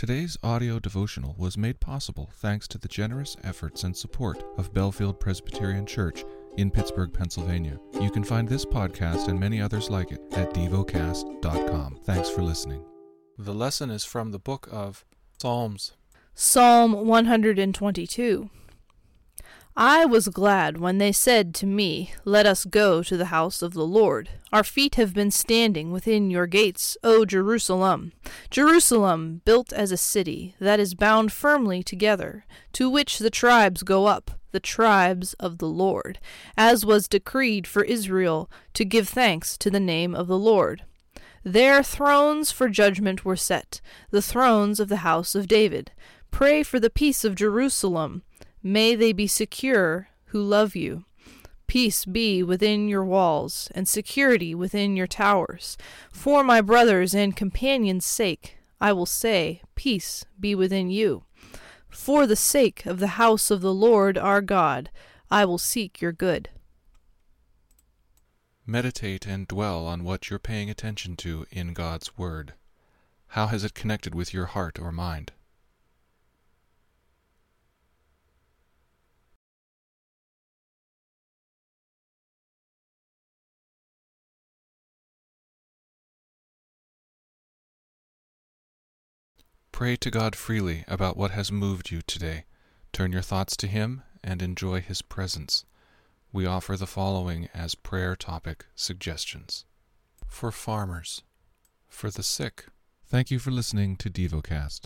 Today's audio devotional was made possible thanks to the generous efforts and support of Bellefield Presbyterian Church in Pittsburgh, Pennsylvania. You can find this podcast and many others like it at devocast.com. Thanks for listening. The lesson is from the book of Psalms. Psalm 122. I was glad when they said to me, Let us go to the house of the Lord. Our feet have been standing within your gates, O Jerusalem. Jerusalem, built as a city that is bound firmly together, to which the tribes go up, the tribes of the Lord, as was decreed for Israel, to give thanks to the name of the Lord. There thrones for judgment were set, the thrones of the house of David. Pray for the peace of Jerusalem. May they be secure who love you. Peace be within your walls, and security within your towers. For my brothers and companions' sake, I will say, Peace be within you. For the sake of the house of the Lord our God, I will seek your good. Meditate and dwell on what you're paying attention to in God's Word. How has it connected with your heart or mind? Pray to God freely about what has moved you today. Turn your thoughts to Him and enjoy His presence. We offer the following as prayer topic suggestions for farmers, for the sick. Thank you for listening to DevoCast.